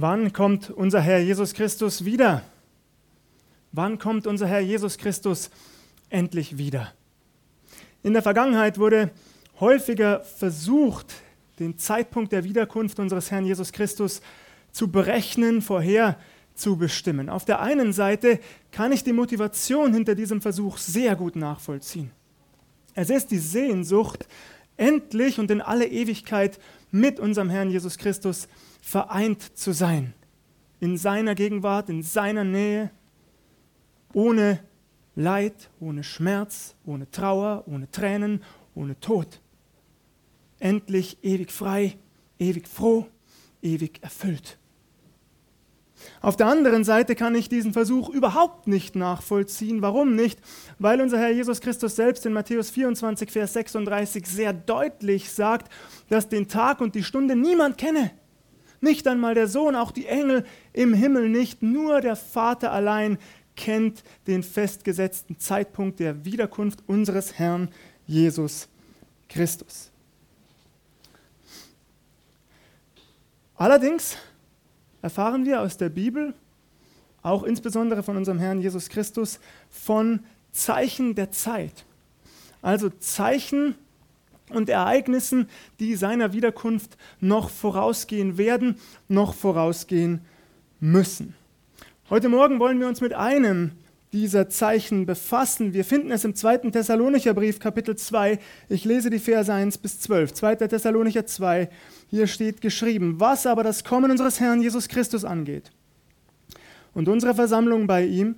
Wann kommt unser Herr Jesus Christus wieder? Wann kommt unser Herr Jesus Christus endlich wieder? In der Vergangenheit wurde häufiger versucht, den Zeitpunkt der Wiederkunft unseres Herrn Jesus Christus zu berechnen, vorher zu bestimmen. Auf der einen Seite kann ich die Motivation hinter diesem Versuch sehr gut nachvollziehen. Es ist die Sehnsucht, endlich und in alle Ewigkeit mit unserem Herrn Jesus Christus vereint zu sein. In seiner Gegenwart, in seiner Nähe, ohne Leid, ohne Schmerz, ohne Trauer, ohne Tränen, ohne Tod. Endlich ewig frei, ewig froh, ewig erfüllt. Auf der anderen Seite kann ich diesen Versuch überhaupt nicht nachvollziehen. Warum nicht? Weil unser Herr Jesus Christus selbst in Matthäus 24, Vers 36 sehr deutlich sagt, dass den Tag und die Stunde niemand kenne. Nicht einmal der Sohn, auch die Engel im Himmel nicht, nur der Vater allein kennt den festgesetzten Zeitpunkt der Wiederkunft unseres Herrn Jesus Christus. Allerdings erfahren wir aus der Bibel, auch insbesondere von unserem Herrn Jesus Christus, von Zeichen der Zeit. Also Zeichen und Ereignissen, die seiner Wiederkunft noch vorausgehen werden, noch vorausgehen müssen. Heute Morgen wollen wir uns mit einem dieser Zeichen befassen. Wir finden es im 2. Thessalonicher Brief, Kapitel 2. Ich lese die Verse 1 bis 12. 2. Thessalonicher 2. Hier steht geschrieben, was aber das Kommen unseres Herrn Jesus Christus angeht und unsere Versammlung bei ihm,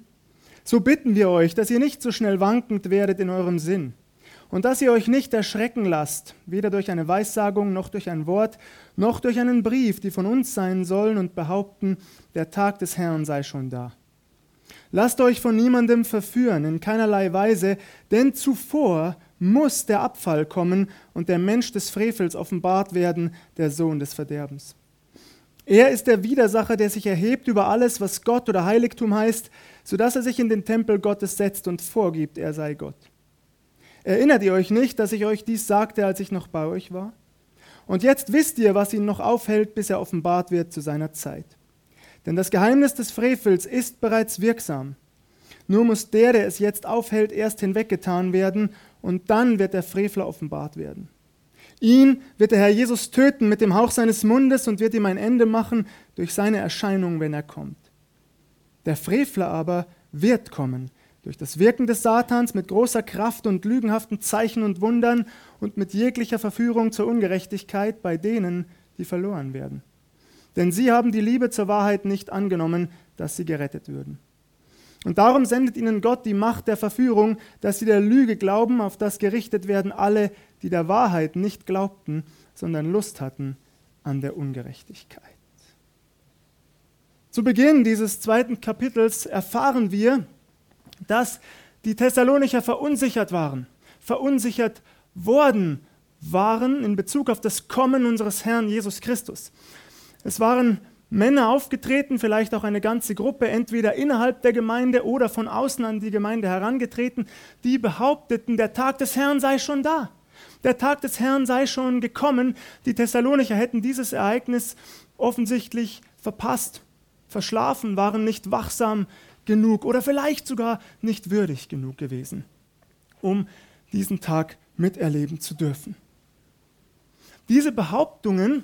so bitten wir euch, dass ihr nicht so schnell wankend werdet in eurem Sinn und dass ihr euch nicht erschrecken lasst, weder durch eine Weissagung noch durch ein Wort, noch durch einen Brief, die von uns sein sollen und behaupten, der Tag des Herrn sei schon da. Lasst euch von niemandem verführen, in keinerlei Weise, denn zuvor muss der Abfall kommen und der Mensch des Frevels offenbart werden, der Sohn des Verderbens. Er ist der Widersacher, der sich erhebt über alles, was Gott oder Heiligtum heißt, sodass er sich in den Tempel Gottes setzt und vorgibt, er sei Gott. Erinnert ihr euch nicht, dass ich euch dies sagte, als ich noch bei euch war? Und jetzt wisst ihr, was ihn noch aufhält, bis er offenbart wird zu seiner Zeit. Denn das Geheimnis des Frevels ist bereits wirksam. Nur muss der, der es jetzt aufhält, erst hinweggetan werden, und dann wird der Frevler offenbart werden. Ihn wird der Herr Jesus töten mit dem Hauch seines Mundes und wird ihm ein Ende machen durch seine Erscheinung, wenn er kommt. Der Frevler aber wird kommen, durch das Wirken des Satans mit großer Kraft und lügenhaften Zeichen und Wundern und mit jeglicher Verführung zur Ungerechtigkeit bei denen, die verloren werden. Denn sie haben die Liebe zur Wahrheit nicht angenommen, dass sie gerettet würden. Und darum sendet ihnen Gott die Macht der Verführung, dass sie der Lüge glauben, auf das gerichtet werden alle, die der Wahrheit nicht glaubten, sondern Lust hatten an der Ungerechtigkeit. Zu Beginn dieses zweiten Kapitels erfahren wir, dass die Thessalonicher verunsichert waren, verunsichert worden waren in Bezug auf das Kommen unseres Herrn Jesus Christus. Es waren Männer aufgetreten, vielleicht auch eine ganze Gruppe, entweder innerhalb der Gemeinde oder von außen an die Gemeinde herangetreten, die behaupteten, der Tag des Herrn sei schon da. Der Tag des Herrn sei schon gekommen. Die Thessalonicher hätten dieses Ereignis offensichtlich verpasst, verschlafen, waren nicht wachsam genug oder vielleicht sogar nicht würdig genug gewesen, um diesen Tag miterleben zu dürfen. Diese Behauptungen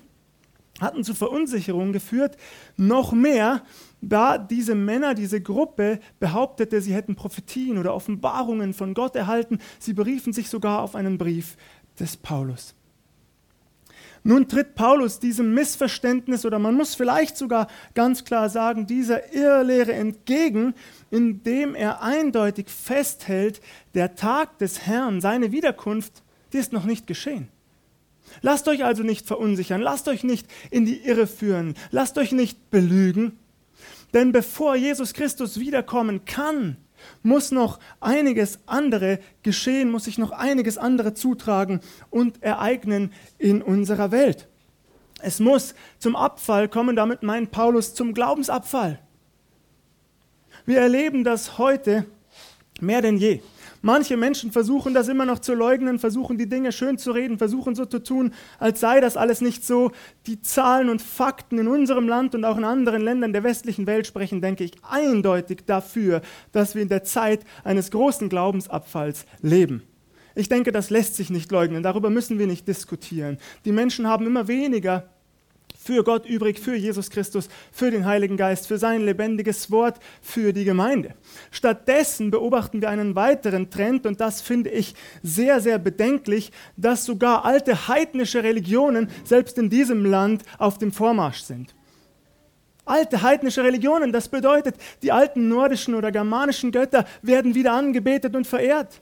hatten zu Verunsicherung geführt. Noch mehr, da diese Männer, diese Gruppe behauptete, sie hätten Prophetien oder Offenbarungen von Gott erhalten. Sie beriefen sich sogar auf einen Brief des Paulus. Nun tritt Paulus diesem Missverständnis oder man muss vielleicht sogar ganz klar sagen, dieser Irrlehre entgegen, indem er eindeutig festhält, der Tag des Herrn, seine Wiederkunft, die ist noch nicht geschehen. Lasst euch also nicht verunsichern, lasst euch nicht in die Irre führen, lasst euch nicht belügen. Denn bevor Jesus Christus wiederkommen kann, muss noch einiges andere geschehen, muss sich noch einiges andere zutragen und ereignen in unserer Welt. Es muss zum Abfall kommen, damit meint Paulus zum Glaubensabfall. Wir erleben das heute mehr denn je. Manche Menschen versuchen das immer noch zu leugnen, versuchen die Dinge schön zu reden, versuchen so zu tun, als sei das alles nicht so. Die Zahlen und Fakten in unserem Land und auch in anderen Ländern der westlichen Welt sprechen, denke ich, eindeutig dafür, dass wir in der Zeit eines großen Glaubensabfalls leben. Ich denke, das lässt sich nicht leugnen, darüber müssen wir nicht diskutieren. Die Menschen haben immer weniger für Gott übrig, für Jesus Christus, für den Heiligen Geist, für sein lebendiges Wort, für die Gemeinde. Stattdessen beobachten wir einen weiteren Trend und das finde ich sehr, sehr bedenklich, dass sogar alte heidnische Religionen selbst in diesem Land auf dem Vormarsch sind. Alte heidnische Religionen, das bedeutet, die alten nordischen oder germanischen Götter werden wieder angebetet und verehrt.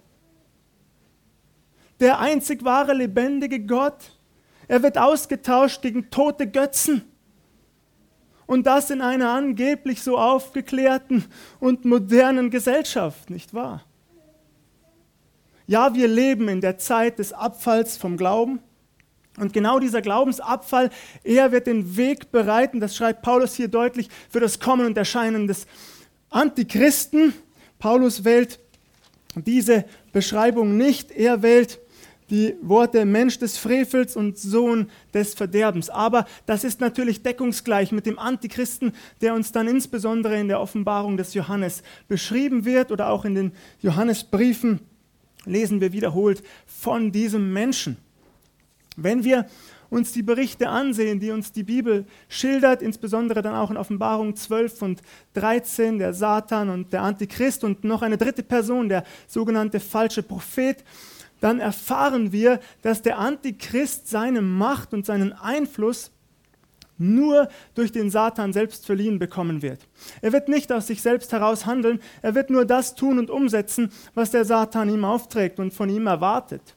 Der einzig wahre lebendige Gott er wird ausgetauscht gegen tote Götzen. Und das in einer angeblich so aufgeklärten und modernen Gesellschaft, nicht wahr? Ja, wir leben in der Zeit des Abfalls vom Glauben. Und genau dieser Glaubensabfall, er wird den Weg bereiten, das schreibt Paulus hier deutlich, für das Kommen und Erscheinen des Antichristen. Paulus wählt diese Beschreibung nicht, er wählt die Worte Mensch des Frevels und Sohn des Verderbens. Aber das ist natürlich deckungsgleich mit dem Antichristen, der uns dann insbesondere in der Offenbarung des Johannes beschrieben wird oder auch in den Johannesbriefen lesen wir wiederholt von diesem Menschen. Wenn wir uns die Berichte ansehen, die uns die Bibel schildert, insbesondere dann auch in Offenbarung 12 und 13, der Satan und der Antichrist und noch eine dritte Person, der sogenannte falsche Prophet, dann erfahren wir, dass der Antichrist seine Macht und seinen Einfluss nur durch den Satan selbst verliehen bekommen wird. Er wird nicht aus sich selbst heraus handeln, er wird nur das tun und umsetzen, was der Satan ihm aufträgt und von ihm erwartet.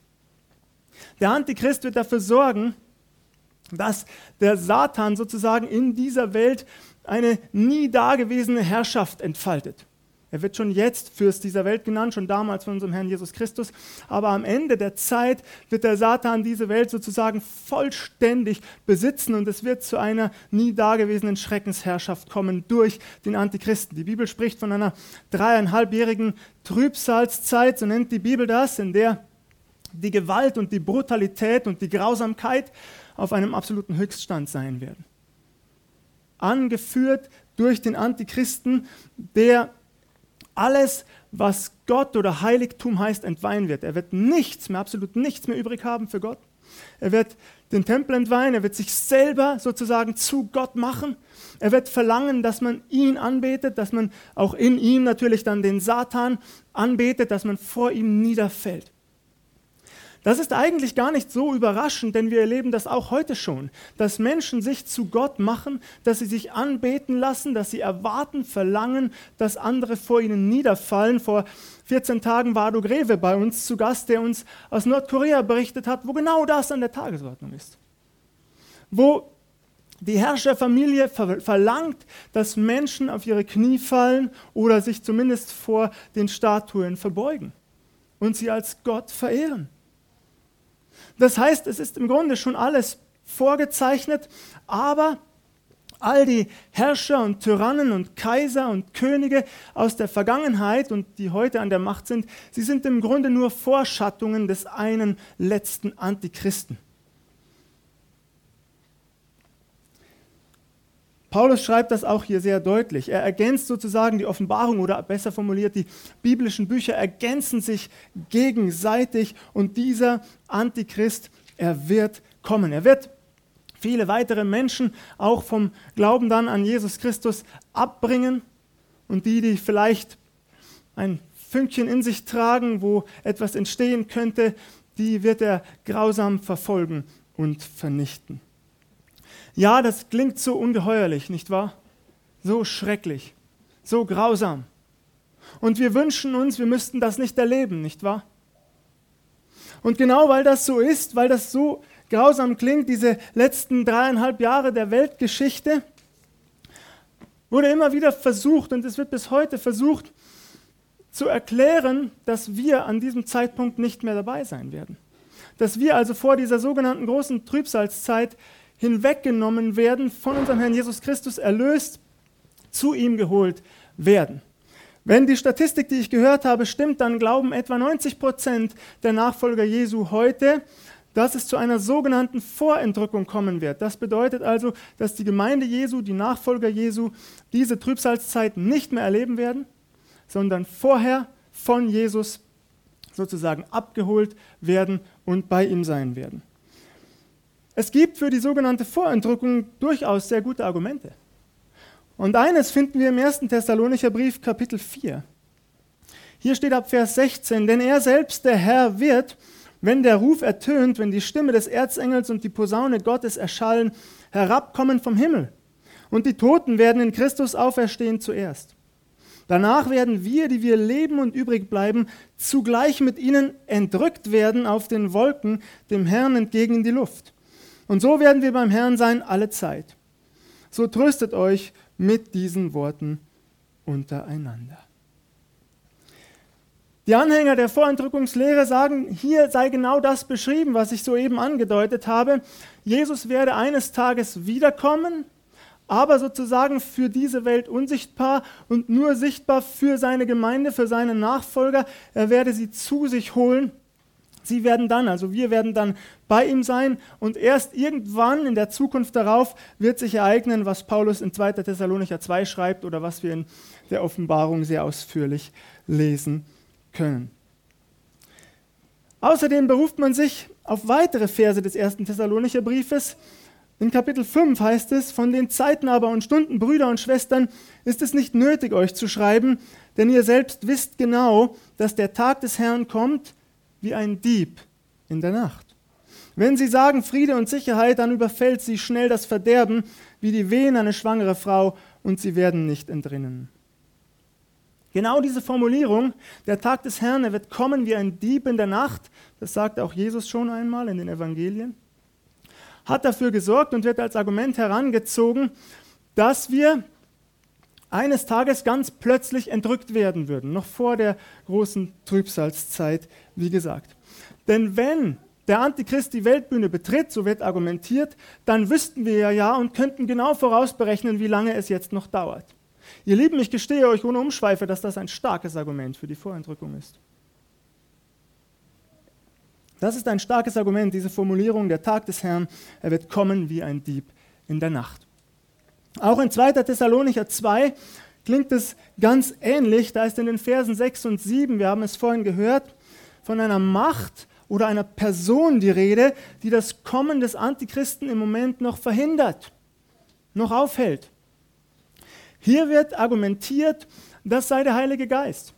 Der Antichrist wird dafür sorgen, dass der Satan sozusagen in dieser Welt eine nie dagewesene Herrschaft entfaltet. Er wird schon jetzt Fürst dieser Welt genannt, schon damals von unserem Herrn Jesus Christus. Aber am Ende der Zeit wird der Satan diese Welt sozusagen vollständig besitzen und es wird zu einer nie dagewesenen Schreckensherrschaft kommen durch den Antichristen. Die Bibel spricht von einer dreieinhalbjährigen Trübsalzeit, so nennt die Bibel das, in der die Gewalt und die Brutalität und die Grausamkeit auf einem absoluten Höchststand sein werden. Angeführt durch den Antichristen, der alles, was Gott oder Heiligtum heißt, entweihen wird. Er wird nichts mehr, absolut nichts mehr übrig haben für Gott. Er wird den Tempel entweihen, er wird sich selber sozusagen zu Gott machen. Er wird verlangen, dass man ihn anbetet, dass man auch in ihm natürlich dann den Satan anbetet, dass man vor ihm niederfällt. Das ist eigentlich gar nicht so überraschend, denn wir erleben das auch heute schon, dass Menschen sich zu Gott machen, dass sie sich anbeten lassen, dass sie erwarten, verlangen, dass andere vor ihnen niederfallen. Vor 14 Tagen war Adu Greve bei uns zu Gast, der uns aus Nordkorea berichtet hat, wo genau das an der Tagesordnung ist. Wo die Herrscherfamilie verlangt, dass Menschen auf ihre Knie fallen oder sich zumindest vor den Statuen verbeugen und sie als Gott verehren. Das heißt, es ist im Grunde schon alles vorgezeichnet, aber all die Herrscher und Tyrannen und Kaiser und Könige aus der Vergangenheit und die heute an der Macht sind, sie sind im Grunde nur Vorschattungen des einen letzten Antichristen. Paulus schreibt das auch hier sehr deutlich. Er ergänzt sozusagen die Offenbarung oder besser formuliert, die biblischen Bücher ergänzen sich gegenseitig und dieser Antichrist, er wird kommen. Er wird viele weitere Menschen auch vom Glauben dann an Jesus Christus abbringen und die, die vielleicht ein Fünkchen in sich tragen, wo etwas entstehen könnte, die wird er grausam verfolgen und vernichten. Ja, das klingt so ungeheuerlich, nicht wahr? So schrecklich, so grausam. Und wir wünschen uns, wir müssten das nicht erleben, nicht wahr? Und genau weil das so ist, weil das so grausam klingt, diese letzten dreieinhalb Jahre der Weltgeschichte, wurde immer wieder versucht und es wird bis heute versucht zu erklären, dass wir an diesem Zeitpunkt nicht mehr dabei sein werden. Dass wir also vor dieser sogenannten großen Trübsalzeit hinweggenommen werden, von unserem Herrn Jesus Christus erlöst, zu ihm geholt werden. Wenn die Statistik, die ich gehört habe, stimmt, dann glauben etwa 90 Prozent der Nachfolger Jesu heute, dass es zu einer sogenannten Vorentrückung kommen wird. Das bedeutet also, dass die Gemeinde Jesu, die Nachfolger Jesu, diese Trübsalzeit nicht mehr erleben werden, sondern vorher von Jesus sozusagen abgeholt werden und bei ihm sein werden. Es gibt für die sogenannte Vorentrückung durchaus sehr gute Argumente. Und eines finden wir im 1. Thessalonicher Brief, Kapitel 4. Hier steht ab Vers 16, denn er selbst, der Herr, wird, wenn der Ruf ertönt, wenn die Stimme des Erzengels und die Posaune Gottes erschallen, herabkommen vom Himmel. Und die Toten werden in Christus auferstehen zuerst. Danach werden wir, die wir leben und übrig bleiben, zugleich mit ihnen entrückt werden auf den Wolken, dem Herrn entgegen in die Luft. Und so werden wir beim Herrn sein alle Zeit. So tröstet euch mit diesen Worten untereinander. Die Anhänger der Vorentrückungslehre sagen, hier sei genau das beschrieben, was ich soeben angedeutet habe. Jesus werde eines Tages wiederkommen, aber sozusagen für diese Welt unsichtbar und nur sichtbar für seine Gemeinde, für seine Nachfolger. Er werde sie zu sich holen Sie werden dann, also wir werden dann bei ihm sein und erst irgendwann in der Zukunft darauf wird sich ereignen, was Paulus in 2. Thessalonicher 2 schreibt oder was wir in der Offenbarung sehr ausführlich lesen können. Außerdem beruft man sich auf weitere Verse des 1. Thessalonicher Briefes. In Kapitel 5 heißt es, von den Zeiten aber und Stunden, Brüder und Schwestern, ist es nicht nötig, euch zu schreiben, denn ihr selbst wisst genau, dass der Tag des Herrn kommt, wie ein Dieb in der Nacht. Wenn sie sagen Friede und Sicherheit, dann überfällt sie schnell das Verderben, wie die Wehen eine schwangere Frau, und sie werden nicht entrinnen. Genau diese Formulierung, der Tag des Herrn, er wird kommen wie ein Dieb in der Nacht, das sagt auch Jesus schon einmal in den Evangelien, hat dafür gesorgt und wird als Argument herangezogen, dass wir eines Tages ganz plötzlich entrückt werden würden, noch vor der großen Trübsalzeit, wie gesagt. Denn wenn der Antichrist die Weltbühne betritt, so wird argumentiert, dann wüssten wir ja und könnten genau vorausberechnen, wie lange es jetzt noch dauert. Ihr Lieben, ich gestehe euch ohne Umschweife, dass das ein starkes Argument für die Vorentrückung ist. Das ist ein starkes Argument, diese Formulierung, der Tag des Herrn, er wird kommen wie ein Dieb in der Nacht. Auch in 2. Thessalonicher 2 klingt es ganz ähnlich. Da ist in den Versen 6 und 7, wir haben es vorhin gehört, von einer Macht oder einer Person die Rede, die das Kommen des Antichristen im Moment noch verhindert, noch aufhält. Hier wird argumentiert, das sei der Heilige Geist.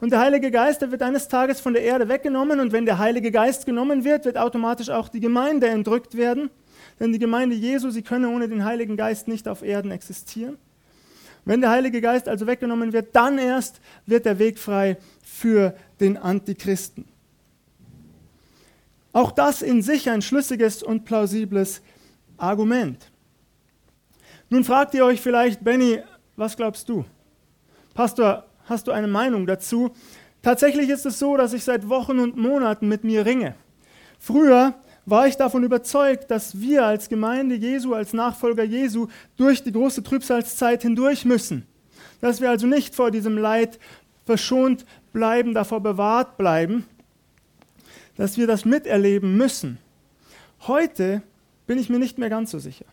Und der Heilige Geist, der wird eines Tages von der Erde weggenommen und wenn der Heilige Geist genommen wird, wird automatisch auch die Gemeinde entrückt werden. Denn die Gemeinde Jesu, sie könne ohne den Heiligen Geist nicht auf Erden existieren. Wenn der Heilige Geist also weggenommen wird, dann erst wird der Weg frei für den Antichristen. Auch das in sich ein schlüssiges und plausibles Argument. Nun fragt ihr euch vielleicht, Benny, was glaubst du? Pastor, hast du eine Meinung dazu? Tatsächlich ist es so, dass ich seit Wochen und Monaten mit mir ringe. Früher war ich davon überzeugt, dass wir als Gemeinde Jesu, als Nachfolger Jesu durch die große Trübsalzeit hindurch müssen. Dass wir also nicht vor diesem Leid verschont bleiben, davor bewahrt bleiben, dass wir das miterleben müssen. Heute bin ich mir nicht mehr ganz so sicher.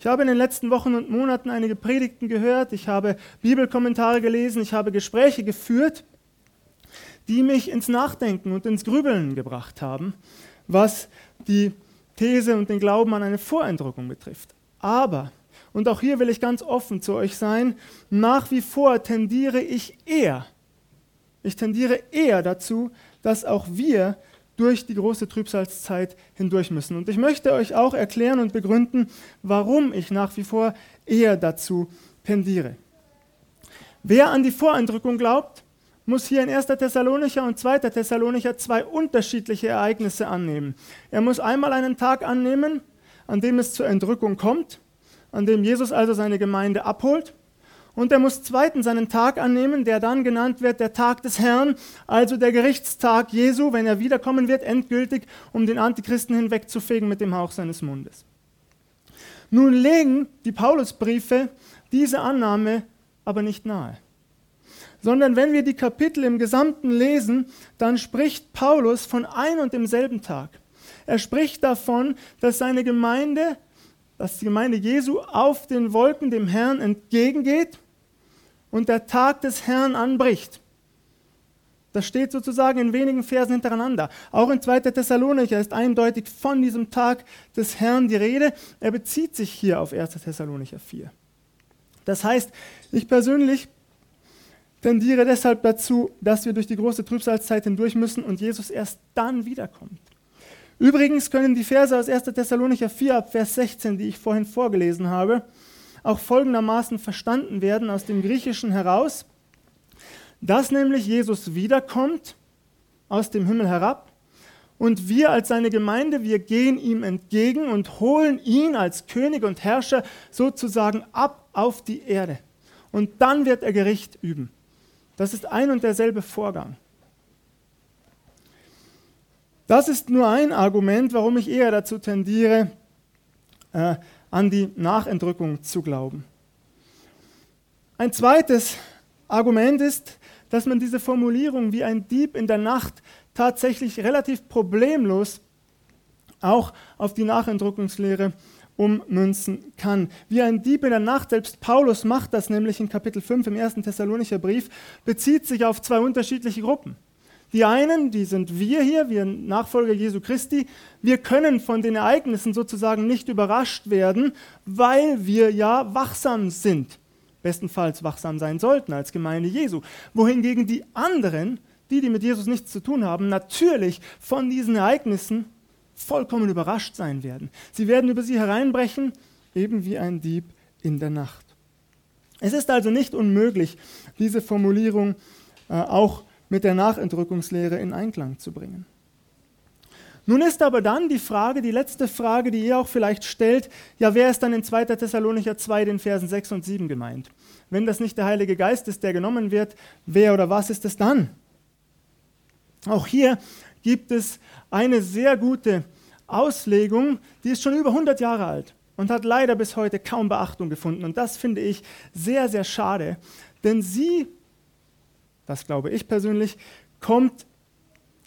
Ich habe in den letzten Wochen und Monaten einige Predigten gehört, ich habe Bibelkommentare gelesen, ich habe Gespräche geführt, die mich ins Nachdenken und ins Grübeln gebracht haben, was die These und den Glauben an eine Vorentrückung betrifft. Aber, und auch hier will ich ganz offen zu euch sein, nach wie vor tendiere ich eher, ich tendiere eher dazu, dass auch wir durch die große Trübsalzeit hindurch müssen. Und ich möchte euch auch erklären und begründen, warum ich nach wie vor eher dazu tendiere. Wer an die Vorentrückung glaubt, muss hier in 1. Thessalonicher und 2. Thessalonicher zwei unterschiedliche Ereignisse annehmen. Er muss einmal einen Tag annehmen, an dem es zur Entrückung kommt, an dem Jesus also seine Gemeinde abholt. Und er muss zweitens einen Tag annehmen, der dann genannt wird der Tag des Herrn, also der Gerichtstag Jesu, wenn er wiederkommen wird, endgültig, um den Antichristen hinwegzufegen mit dem Hauch seines Mundes. Nun legen die Paulusbriefe diese Annahme aber nicht nahe. Sondern wenn wir die Kapitel im Gesamten lesen, dann spricht Paulus von ein und demselben Tag. Er spricht davon, dass seine Gemeinde, dass die Gemeinde Jesu auf den Wolken dem Herrn entgegengeht und der Tag des Herrn anbricht. Das steht sozusagen in wenigen Versen hintereinander. Auch in 2. Thessalonicher ist eindeutig von diesem Tag des Herrn die Rede. Er bezieht sich hier auf 1. Thessalonicher 4. Das heißt, ich persönlich tendiere deshalb dazu, dass wir durch die große Trübsalzeit hindurch müssen und Jesus erst dann wiederkommt. Übrigens können die Verse aus 1. Thessalonicher 4 ab Vers 16, die ich vorhin vorgelesen habe, auch folgendermaßen verstanden werden aus dem Griechischen heraus, dass nämlich Jesus wiederkommt aus dem Himmel herab und wir als seine Gemeinde, wir gehen ihm entgegen und holen ihn als König und Herrscher sozusagen ab auf die Erde. Und dann wird er Gericht üben. Das ist ein und derselbe Vorgang. Das ist nur ein Argument, warum ich eher dazu tendiere, äh, an die Nachentrückung zu glauben. Ein zweites Argument ist, dass man diese Formulierung wie ein Dieb in der Nacht tatsächlich relativ problemlos auch auf die Nachentrückungslehre ummünzen kann. Wie ein Dieb in der Nacht, selbst Paulus macht das nämlich in Kapitel 5 im ersten Thessalonicher Brief, bezieht sich auf zwei unterschiedliche Gruppen. Die einen, die sind wir hier, wir Nachfolger Jesu Christi, wir können von den Ereignissen sozusagen nicht überrascht werden, weil wir ja wachsam sind bestenfalls wachsam sein sollten als Gemeinde Jesu. Wohingegen die anderen, die, die mit Jesus nichts zu tun haben, natürlich von diesen Ereignissen vollkommen überrascht sein werden. Sie werden über sie hereinbrechen, eben wie ein Dieb in der Nacht. Es ist also nicht unmöglich, diese Formulierung äh, auch mit der Nachentrückungslehre in Einklang zu bringen. Nun ist aber dann die Frage, die letzte Frage, die ihr auch vielleicht stellt, ja, wer ist dann in 2. Thessalonicher 2 den Versen 6 und 7 gemeint? Wenn das nicht der Heilige Geist ist, der genommen wird, wer oder was ist es dann? Auch hier gibt es eine sehr gute Auslegung, die ist schon über 100 Jahre alt und hat leider bis heute kaum Beachtung gefunden. Und das finde ich sehr, sehr schade, denn sie, das glaube ich persönlich, kommt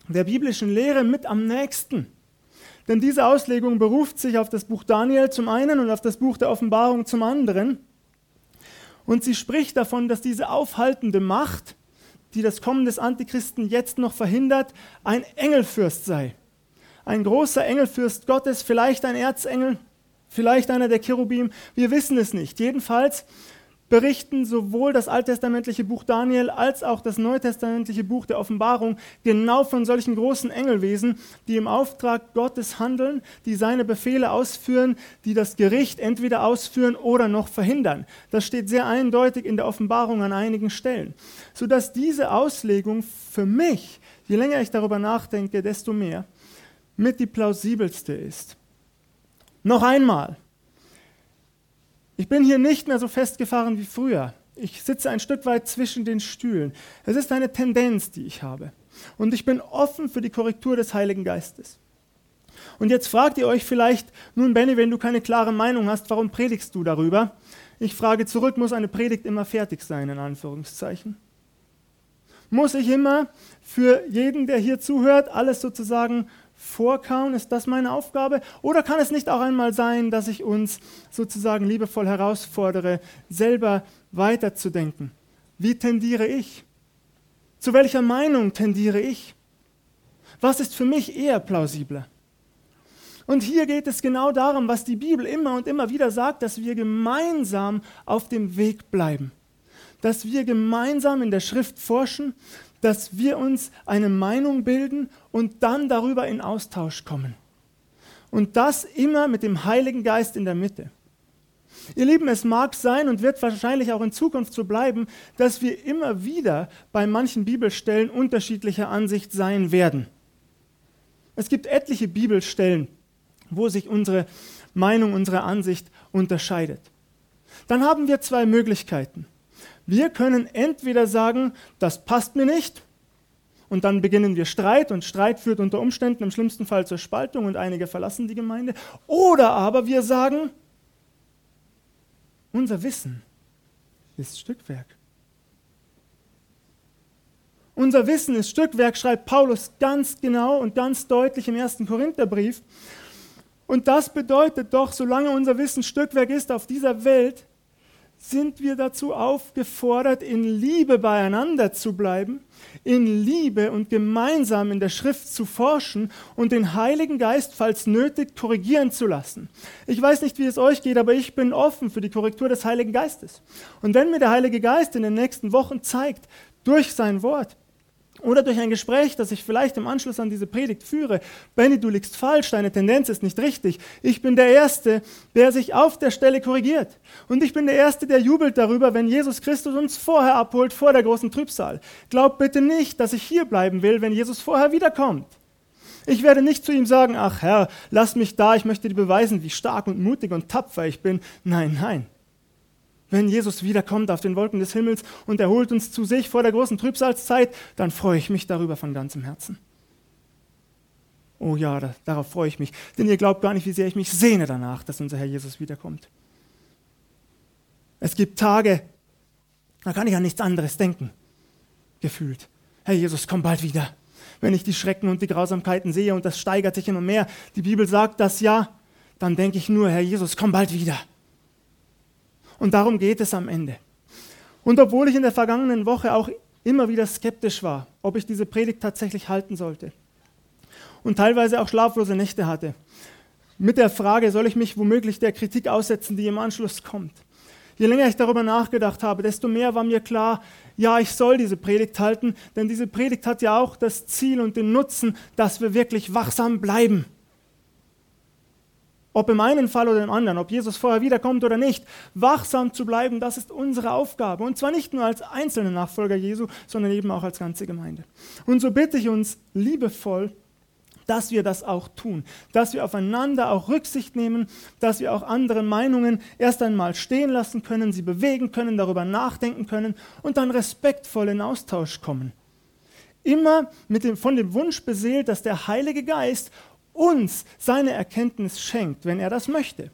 der biblischen Lehre mit am nächsten. Denn diese Auslegung beruft sich auf das Buch Daniel zum einen und auf das Buch der Offenbarung zum anderen. Und sie spricht davon, dass diese aufhaltende Macht, die das Kommen des Antichristen jetzt noch verhindert, ein Engelfürst sei. Ein großer Engelfürst Gottes, vielleicht ein Erzengel, vielleicht einer der Cherubim, wir wissen es nicht. Jedenfalls berichten sowohl das alttestamentliche Buch Daniel als auch das neutestamentliche Buch der Offenbarung genau von solchen großen Engelwesen, die im Auftrag Gottes handeln, die seine Befehle ausführen, die das Gericht entweder ausführen oder noch verhindern. Das steht sehr eindeutig in der Offenbarung an einigen Stellen, sodass diese Auslegung für mich, je länger ich darüber nachdenke, desto mehr mit die plausibelste ist. Noch einmal, ich bin hier nicht mehr so festgefahren wie früher. Ich sitze ein Stück weit zwischen den Stühlen. Es ist eine Tendenz, die ich habe. Und ich bin offen für die Korrektur des Heiligen Geistes. Und jetzt fragt ihr euch vielleicht, nun Benny, wenn du keine klare Meinung hast, warum predigst du darüber? Ich frage zurück, muss eine Predigt immer fertig sein, in Anführungszeichen? Muss ich immer für jeden, der hier zuhört, alles sozusagen vorkauen? Ist das meine Aufgabe? Oder kann es nicht auch einmal sein, dass ich uns sozusagen liebevoll herausfordere, selber weiterzudenken? Wie tendiere ich? Zu welcher Meinung tendiere ich? Was ist für mich eher plausibler? Und hier geht es genau darum, was die Bibel immer und immer wieder sagt, dass wir gemeinsam auf dem Weg bleiben. Dass wir gemeinsam in der Schrift forschen, dass wir uns eine Meinung bilden und dann darüber in Austausch kommen. Und das immer mit dem Heiligen Geist in der Mitte. Ihr Lieben, es mag sein und wird wahrscheinlich auch in Zukunft so bleiben, dass wir immer wieder bei manchen Bibelstellen unterschiedlicher Ansicht sein werden. Es gibt etliche Bibelstellen, wo sich unsere Meinung, unsere Ansicht unterscheidet. Dann haben wir zwei Möglichkeiten. Wir können entweder sagen, das passt mir nicht, und dann beginnen wir Streit und Streit führt unter Umständen im schlimmsten Fall zur Spaltung und einige verlassen die Gemeinde. Oder aber wir sagen, unser Wissen ist Stückwerk. Unser Wissen ist Stückwerk, schreibt Paulus ganz genau und ganz deutlich im ersten Korintherbrief. Und das bedeutet doch, solange unser Wissen Stückwerk ist auf dieser Welt, sind wir dazu aufgefordert, in Liebe beieinander zu bleiben, in Liebe und gemeinsam in der Schrift zu forschen und den Heiligen Geist, falls nötig, korrigieren zu lassen. Ich weiß nicht, wie es euch geht, aber ich bin offen für die Korrektur des Heiligen Geistes. Und wenn mir der Heilige Geist in den nächsten Wochen zeigt, durch sein Wort, oder durch ein Gespräch, das ich vielleicht im Anschluss an diese Predigt führe. Benny, du liegst falsch, deine Tendenz ist nicht richtig. Ich bin der Erste, der sich auf der Stelle korrigiert. Und ich bin der Erste, der jubelt darüber, wenn Jesus Christus uns vorher abholt, vor der großen Trübsal. Glaub bitte nicht, dass ich hier bleiben will, wenn Jesus vorher wiederkommt. Ich werde nicht zu ihm sagen, ach Herr, lass mich da, ich möchte dir beweisen, wie stark und mutig und tapfer ich bin. Nein, nein wenn Jesus wiederkommt auf den Wolken des Himmels und er holt uns zu sich vor der großen Trübsalzeit, dann freue ich mich darüber von ganzem Herzen. Oh ja, da, darauf freue ich mich, denn ihr glaubt gar nicht, wie sehr ich mich sehne danach, dass unser Herr Jesus wiederkommt. Es gibt Tage, da kann ich an nichts anderes denken, gefühlt. Herr Jesus, komm bald wieder. Wenn ich die Schrecken und die Grausamkeiten sehe und das steigert sich immer mehr, die Bibel sagt das ja, dann denke ich nur, Herr Jesus, komm bald wieder. Und darum geht es am Ende. Und obwohl ich in der vergangenen Woche auch immer wieder skeptisch war, ob ich diese Predigt tatsächlich halten sollte und teilweise auch schlaflose Nächte hatte, mit der Frage, soll ich mich womöglich der Kritik aussetzen, die im Anschluss kommt. Je länger ich darüber nachgedacht habe, desto mehr war mir klar, ja, ich soll diese Predigt halten, denn diese Predigt hat ja auch das Ziel und den Nutzen, dass wir wirklich wachsam bleiben. Ob im einen Fall oder im anderen, ob Jesus vorher wiederkommt oder nicht, wachsam zu bleiben, das ist unsere Aufgabe. Und zwar nicht nur als einzelne Nachfolger Jesu, sondern eben auch als ganze Gemeinde. Und so bitte ich uns liebevoll, dass wir das auch tun, dass wir aufeinander auch Rücksicht nehmen, dass wir auch andere Meinungen erst einmal stehen lassen können, sie bewegen können, darüber nachdenken können und dann respektvoll in Austausch kommen. Immer mit dem, von dem Wunsch beseelt, dass der Heilige Geist uns seine Erkenntnis schenkt, wenn er das möchte.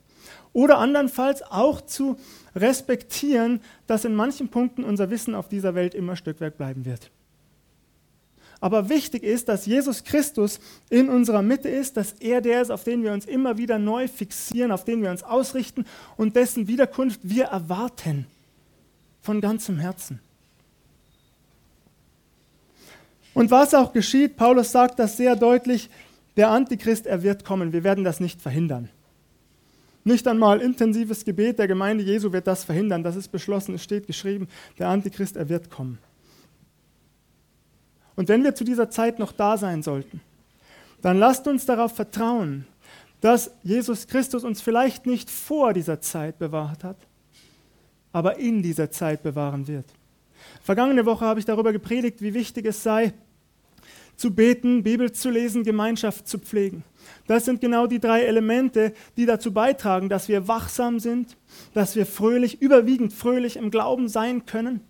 Oder andernfalls auch zu respektieren, dass in manchen Punkten unser Wissen auf dieser Welt immer Stückwerk bleiben wird. Aber wichtig ist, dass Jesus Christus in unserer Mitte ist, dass er der ist, auf den wir uns immer wieder neu fixieren, auf den wir uns ausrichten und dessen Wiederkunft wir erwarten. Von ganzem Herzen. Und was auch geschieht, Paulus sagt das sehr deutlich, der Antichrist, er wird kommen. Wir werden das nicht verhindern. Nicht einmal intensives Gebet der Gemeinde Jesu wird das verhindern. Das ist beschlossen, es steht geschrieben, der Antichrist, er wird kommen. Und wenn wir zu dieser Zeit noch da sein sollten, dann lasst uns darauf vertrauen, dass Jesus Christus uns vielleicht nicht vor dieser Zeit bewahrt hat, aber in dieser Zeit bewahren wird. Vergangene Woche habe ich darüber gepredigt, wie wichtig es sei, zu beten, Bibel zu lesen, Gemeinschaft zu pflegen. Das sind genau die drei Elemente, die dazu beitragen, dass wir wachsam sind, dass wir fröhlich, überwiegend fröhlich im Glauben sein können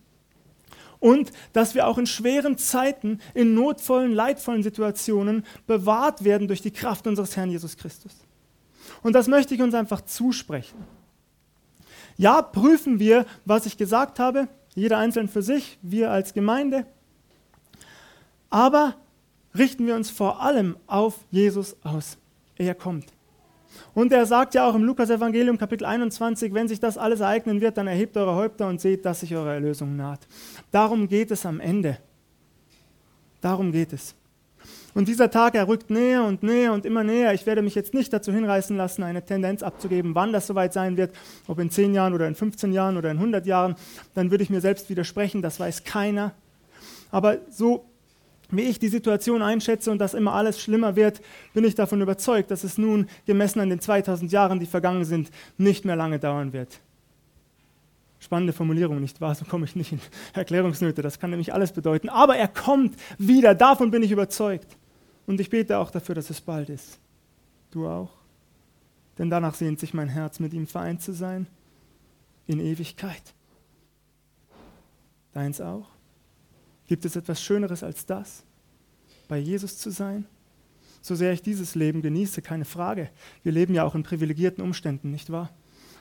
und dass wir auch in schweren Zeiten, in notvollen, leidvollen Situationen bewahrt werden durch die Kraft unseres Herrn Jesus Christus. Und das möchte ich uns einfach zusprechen. Ja, prüfen wir, was ich gesagt habe, jeder einzeln für sich, wir als Gemeinde. Aber richten wir uns vor allem auf Jesus aus. Er kommt. Und er sagt ja auch im Lukas-Evangelium, Kapitel 21, wenn sich das alles ereignen wird, dann erhebt eure Häupter und seht, dass sich eure Erlösung naht. Darum geht es am Ende. Darum geht es. Und dieser Tag, er rückt näher und näher und immer näher. Ich werde mich jetzt nicht dazu hinreißen lassen, eine Tendenz abzugeben, wann das soweit sein wird, ob in 10 Jahren oder in 15 Jahren oder in 100 Jahren. Dann würde ich mir selbst widersprechen, das weiß keiner. Aber so wie ich die Situation einschätze und dass immer alles schlimmer wird, bin ich davon überzeugt, dass es nun, gemessen an den 2000 Jahren, die vergangen sind, nicht mehr lange dauern wird. Spannende Formulierung, nicht wahr? So komme ich nicht in Erklärungsnöte, das kann nämlich alles bedeuten. Aber er kommt wieder, davon bin ich überzeugt. Und ich bete auch dafür, dass es bald ist. Du auch? Denn danach sehnt sich mein Herz, mit ihm vereint zu sein, in Ewigkeit. Deins auch? Gibt es etwas Schöneres als das, bei Jesus zu sein? So sehr ich dieses Leben genieße, keine Frage. Wir leben ja auch in privilegierten Umständen, nicht wahr?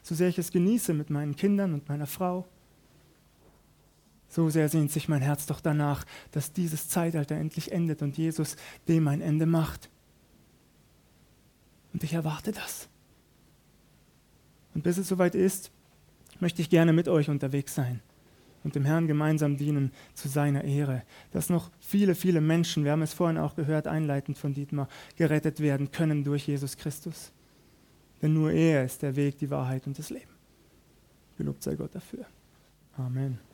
So sehr ich es genieße mit meinen Kindern und meiner Frau. So sehr sehnt sich mein Herz doch danach, dass dieses Zeitalter endlich endet und Jesus dem ein Ende macht. Und ich erwarte das. Und bis es soweit ist, möchte ich gerne mit euch unterwegs sein und dem Herrn gemeinsam dienen zu seiner Ehre, dass noch viele, viele Menschen, wir haben es vorhin auch gehört, einleitend von Dietmar, gerettet werden können durch Jesus Christus. Denn nur er ist der Weg, die Wahrheit und das Leben. Gelobt sei Gott dafür. Amen.